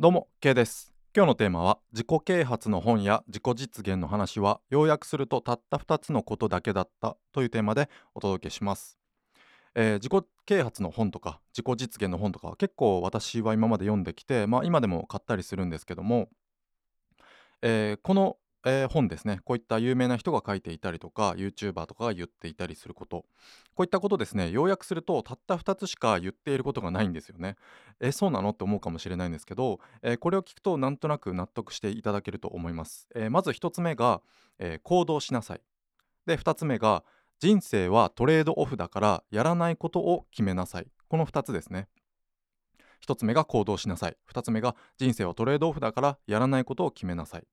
どうも K です。今日のテーマは自己啓発の本や自己実現の話は要約するとたった2つのことだけだったというテーマでお届けします、えー自己啓発の本とか自己実現の本とか結構私は今まで読んできてまあ今でも買ったりするんですけども、えーこの、えー本ですね。こういった有名な人が書いていたりとか YouTuber とかが言っていたりすること。こういったことですね要約するとたった2つしか言っていることがないんですよね。えそうなの？って思うかもしれないんですけど、えーこれを聞くとなんとなく納得していただけると思います、えーまず1つ目が、え行動しなさい。で2つ目が人生はトレードオフだからやらないことを決めなさい。この2つですね。1つ目が行動しなさい。2つ目が人生はトレードオフだからやらないことを決めなさい。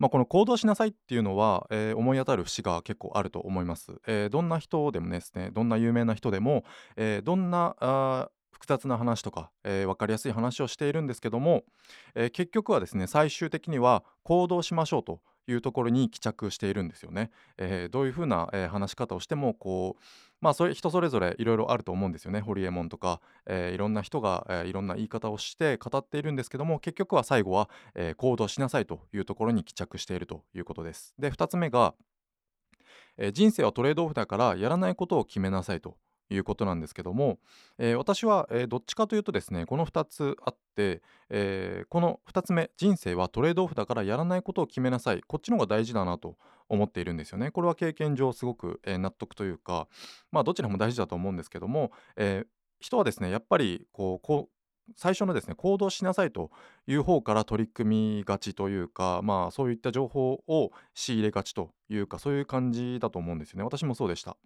まあ、この行動しなさいっていうのは、えー思い当たる節が結構あると思います、えーどんな人でもですねどんな有名な人でも、えーどんなあ複雑な話とか、えー分かりやすい話をしているんですけども、えー結局はですね最終的には行動しましょうというところに帰着しているんですよね。えーどういうふうな、えー話し方をしてもこうまあそれ人それぞれいろいろあると思うんですよねホリエモンとか、えーいろんな人が、えーいろんな言い方をして語っているんですけども結局は最後は、えー行動しなさいというところに帰着しているということです。で2つ目が、えー人生はトレードオフだからやらないことを決めなさいということなんですけども、えー私は、えーどっちかというとですねこの2つあって、えーこの2つ目人生はトレードオフだからやらないことを決めなさい。こっちの方が大事だなと思っているんですよね。これは経験上すごく、え納得というかまあどちらも大事だと思うんですけども、え人はですねやっぱりこうこう最初のですね行動しなさいという方から取り組みがちというかまあそういった情報を仕入れがちというかそういう感じだと思うんですよね。私もそうでした。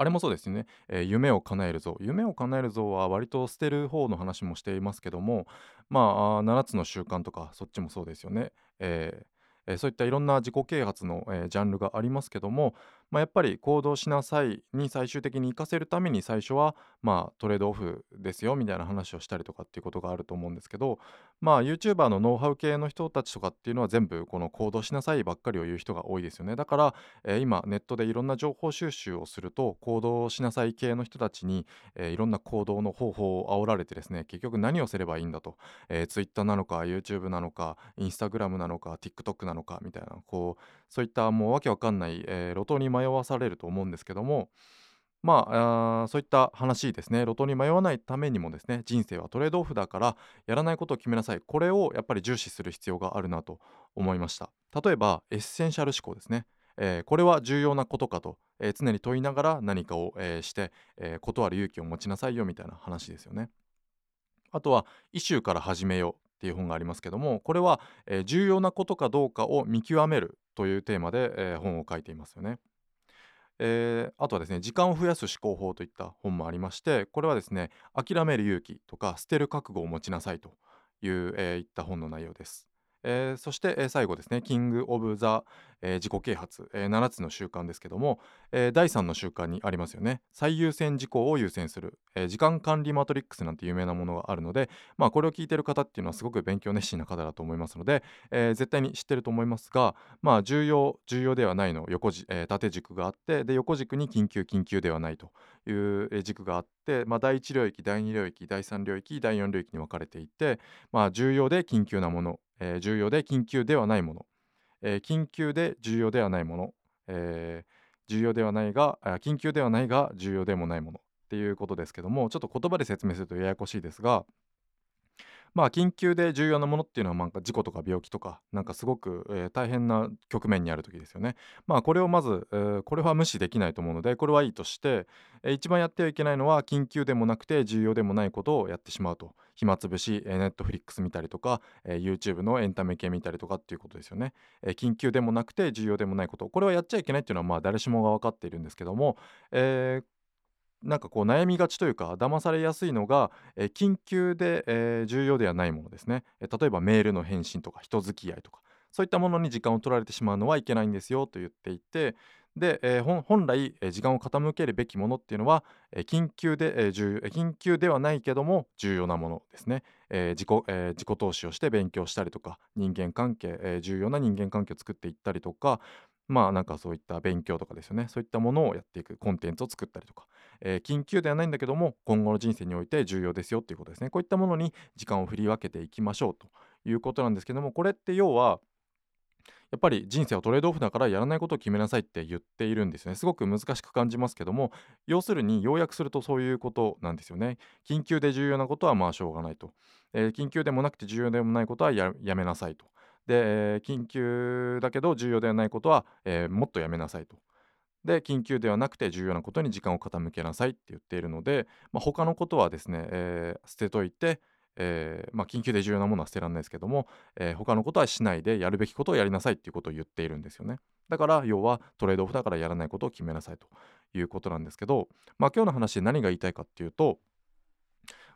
あれもそうですね、えー夢を叶えるぞ夢を叶える像は割と捨てる方の話もしていますけどもまあ7つの習慣とかそっちもそうですよね、えーえーそういったいろんな自己啓発の、えジャンルがありますけども、まあ、やっぱり行動しなさいに最終的に活かせるために最初はまあトレードオフですよみたいな話をしたりとかっていうことがあると思うんですけどまあ YouTuber のノウハウ系の人たちとかっていうのは全部この行動しなさいばっかりを言う人が多いですよね。だから、えー今ネットでいろんな情報収集をすると行動しなさい系の人たちに、えーいろんな行動の方法を煽られてですね結局何をすればいいんだと、えー、Twitter なのか YouTube なのか Instagram なのか TikTok なのかみたいなこうそういったもうわけわかんない、えー路頭に迷わされると思うんですけどもまああそういった話ですね。路頭に迷わないためにもですね人生はトレードオフだからやらないことを決めなさい。これをやっぱり重視する必要があるなと思いました。例えばエッセンシャル思考ですね、えーこれは重要なことかと、えー常に問いながら何かを、えーして、えー断る勇気を持ちなさいよみたいな話ですよね。あとは「イシューから始めよう」っていう本がありますけどもこれは、えー重要なことかどうかを見極めるというテーマで、えー本を書いていますよね。えーあとはですね時間を増やす思考法といった本もありましてこれはですね諦める勇気とか捨てる覚悟を持ちなさいという、えーいった本の内容です。えーそして、えー最後ですね、キング・オブ・ザ、えー自己啓発、えー7つの習慣ですけども、えー第3の習慣にありますよね。最優先事項を優先する、えー時間管理マトリックスなんて有名なものがあるので、まあ、これを聞いてる方っていうのはすごく勉強熱心な方だと思いますので、えー絶対に知ってると思いますが、まあ、重要、重要ではないの横じ、えー縦軸があって、で、横軸に緊急、緊急ではないという軸があって、まあ、第1領域、第2領域、第3領域、第4領域に分かれていて、まあ、重要で緊急なもの、えー重要で緊急ではないもの、えー緊急で重要ではないもの、えー重要ではないが、緊急ではないが重要でもないもの。っていうことですけども、ちょっと言葉で説明するとややこしいですが、まあ緊急で重要なものっていうのはなんか事故とか病気とかなんかすごく、えー大変な局面にある時ですよね。まあこれをまず、えーこれは無視できないと思うのでこれはいいとして、えー一番やってはいけないのは緊急でもなくて重要でもないことをやってしまうと。暇つぶし、えー、Netflix 見たりとか、えー YouTube のエンタメ系見たりとかっていうことですよね、えー緊急でもなくて重要でもないこと。これはやっちゃいけないっていうのはまあ誰しもが分かっているんですけども、えーなんかこう悩みがちというか騙されやすいのが、えー緊急で、えー重要ではないものですね、えー例えばメールの返信とか人付き合いとかそういったものに時間を取られてしまうのはいけないんですよと言っていてで、えー本来、えー時間を傾けるべきものっていうのは、えー緊急で、えー重え緊急ではないけども重要なものですね、えー自己えー自己投資をして勉強したりとか人間関係、えー重要な人間関係を作っていったりとかまあなんかそういった勉強とかですよねそういったものをやっていくコンテンツを作ったりとか、えー、緊急ではないんだけども今後の人生において重要ですよっていうことですねこういったものに時間を振り分けていきましょうということなんですけどもこれって要はやっぱり人生はトレードオフだからやらないことを決めなさいって言っているんですね。すごく難しく感じますけども、要するに要約するとそういうことなんですよね。緊急で重要なことはまあしょうがないと。えー、緊急でもなくて重要でもないことはやめなさいと。で、緊急だけど重要ではないことは、えー、もっとやめなさいと。で、緊急ではなくて重要なことに時間を傾けなさいって言っているので、まあ、他のことはですね、え捨てといて、えー、まあ、緊急で重要なものは捨てられないですけども、えー、他のことはしないでやるべきことをやりなさいっていうことを言っているんですよね。だから要はトレードオフだからやらないことを決めなさいということなんですけど、まあ、今日の話で何が言いたいかっていうと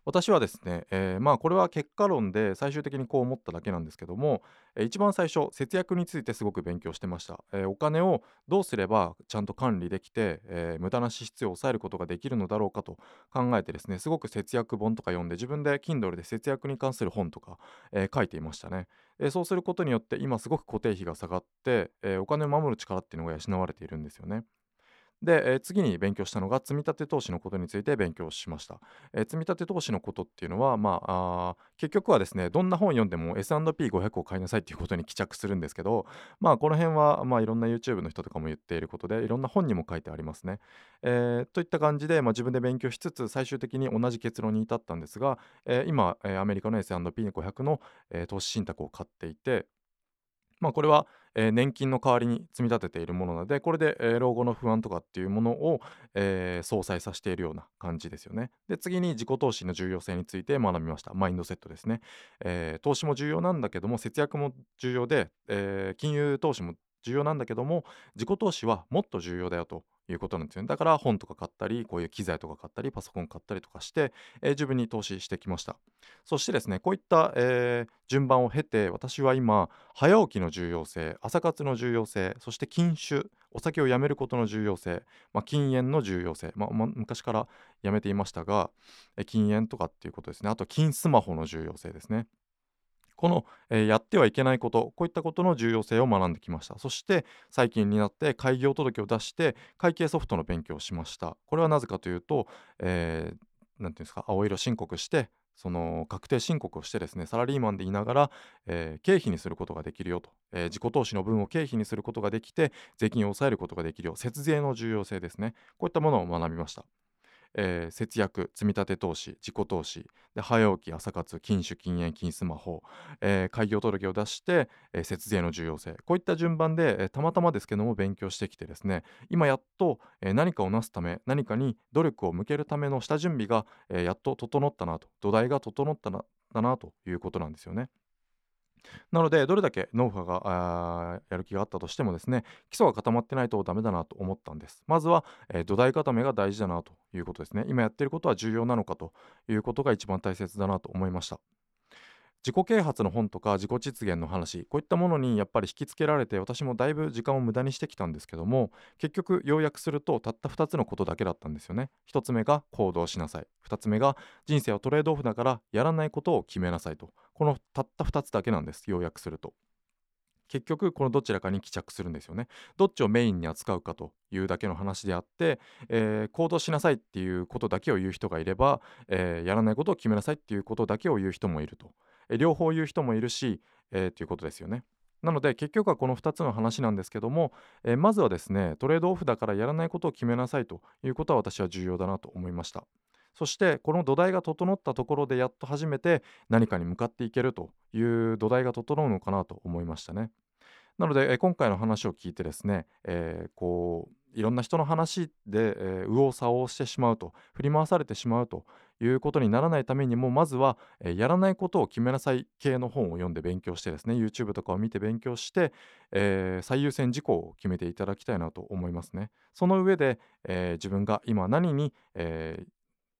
私はですね、えー、まあこれは結果論で最終的にこう思っただけなんですけども、えー、一番最初節約についてすごく勉強してました、えー、お金をどうすればちゃんと管理できて、え無駄な支出を抑えることができるのだろうかと考えてですねすごく節約本とか読んで自分で Kindle で節約に関する本とか、え書いていましたね、えそうすることによって今すごく固定費が下がって、えお金を守る力っていうのが養われているんですよね。で、えー、次に勉強したのが積立投資のことについて勉強しました。えー、積立投資のことっていうのは、まあ、あ結局はですね、どんな本読んでも S&P500 を買いなさいっていうことに帰着するんですけど、まあ、この辺は、まあ、いろんな YouTube の人とかも言っていることで、いろんな本にも書いてありますね。えー、といった感じで、まあ、自分で勉強しつつ、最終的に同じ結論に至ったんですが、えー、今、えー、アメリカの S&P500 の、えー、投資信託を買っていて、まあ、これは、えー、年金の代わりに積み立てているものなのでこれで、えー、老後の不安とかっていうものを、えー、相殺させているような感じですよね。で次に自己投資の重要性について学びましたマインドセットですね、え投資も重要なんだけども節約も重要で、え金融投資も重要なんだけども自己投資はもっと重要だよということなんですよね。だから本とか買ったりこういう機材とか買ったりパソコン買ったりとかして、えー、自分に投資してきました。そしてですねこういった、えー、順番を経て私は今早起きの重要性朝活の重要性そして禁酒お酒をやめることの重要性、まあ、禁煙の重要性、まあ、ま、昔からやめていましたが、え禁煙とかっていうことですね。あと禁スマホの重要性ですね。この、えー、やってはいけないことこういったことの重要性を学んできました。そして最近になって開業届を出して会計ソフトの勉強をしました。これはなぜかというと何、えー、て言うんですか青色申告してその確定申告をしてですねサラリーマンでいながら、えー、経費にすることができるよと、えー、自己投資の分を経費にすることができて税金を抑えることができるよ節税の重要性ですね。こういったものを学びました。えー、節約積立投資自己投資で早起き朝活禁酒禁煙禁スマホ、えー、開業届を出して、えー、節税の重要性こういった順番で、えー、たまたまですけども勉強してきてですね今やっと、えー、何かをなすため何かに努力を向けるための下準備が、えー、やっと整ったなと土台が整ったなだなということなんですよね。なのでどれだけノウハウがやる気があったとしてもですね基礎が固まってないとダメだなと思ったんです。まずは、えー、土台固めが大事だなということですね。今やってることは重要なのかということが一番大切だなと思いました。自己啓発の本とか自己実現の話こういったものにやっぱり引きつけられて私もだいぶ時間を無駄にしてきたんですけども結局要約するとたった2つのことだけだったんですよね1つ目が行動しなさい2つ目が人生はトレードオフだからやらないことを決めなさいとこのたった2つだけなんです要約すると結局このどちらかに帰着するんですよね。どっちをメインに扱うかというだけの話であって、えー、行動しなさいっていうことだけを言う人がいれば、えー、やらないことを決めなさいっていうことだけを言う人もいると。両方言う人もいるし、えー、ということですよね。なので結局はこの2つの話なんですけども、えー、まずはですねトレードオフだからやらないことを決めなさいということは私は重要だなと思いましたそしてこの土台が整ったところでやっと初めて何かに向かっていけるという土台が整うのかなと思いましたねなので、え今回の話を聞いてですね、えー、こういろんな人の話で、えー、右往左往してしまうと振り回されてしまうということにならないためにもまずは、えー、やらないことを決めなさい系の本を読んで勉強してですね YouTube とかを見て勉強して、えー、最優先事項を決めていただきたいなと思いますね。その上で、え自分が今何に、え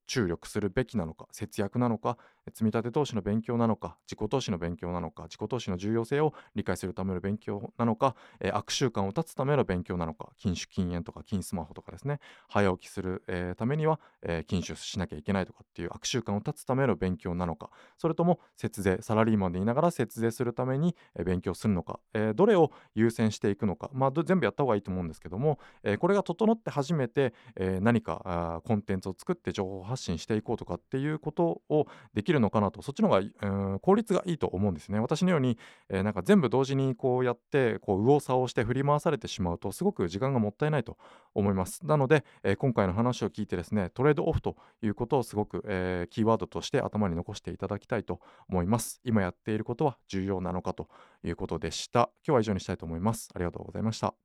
注力するべきなのか節約なのか積立投資の勉強なのか自己投資の勉強なのか自己投資の重要性を理解するための勉強なのか、えー、悪習慣を断つための勉強なのか禁酒禁煙とか禁スマホとかですね。早起きする、えー、ためには、えー、禁酒しなきゃいけないとかっていう悪習慣を断つための勉強なのかそれとも節税サラリーマンでいながら節税するために、えー、勉強するのか、えー、どれを優先していくのか、まあ、全部やった方がいいと思うんですけども、えー、これが整って初めて、えー、何かあコンテンツを作って情報発信していこうとかっていうことをできるるのかなと。そっちの方が、うん、効率がいいと思うんですね。私のように、えー、なんか全部同時にこうやってこう右往左往して振り回されてしまうとすごく時間がもったいないと思います。なので、えー、今回の話を聞いてですねトレードオフということをすごく、えー、キーワードとして頭に残していただきたいと思います。今やっていることは重要なのかということでした。今日は以上にしたいと思います。ありがとうございました。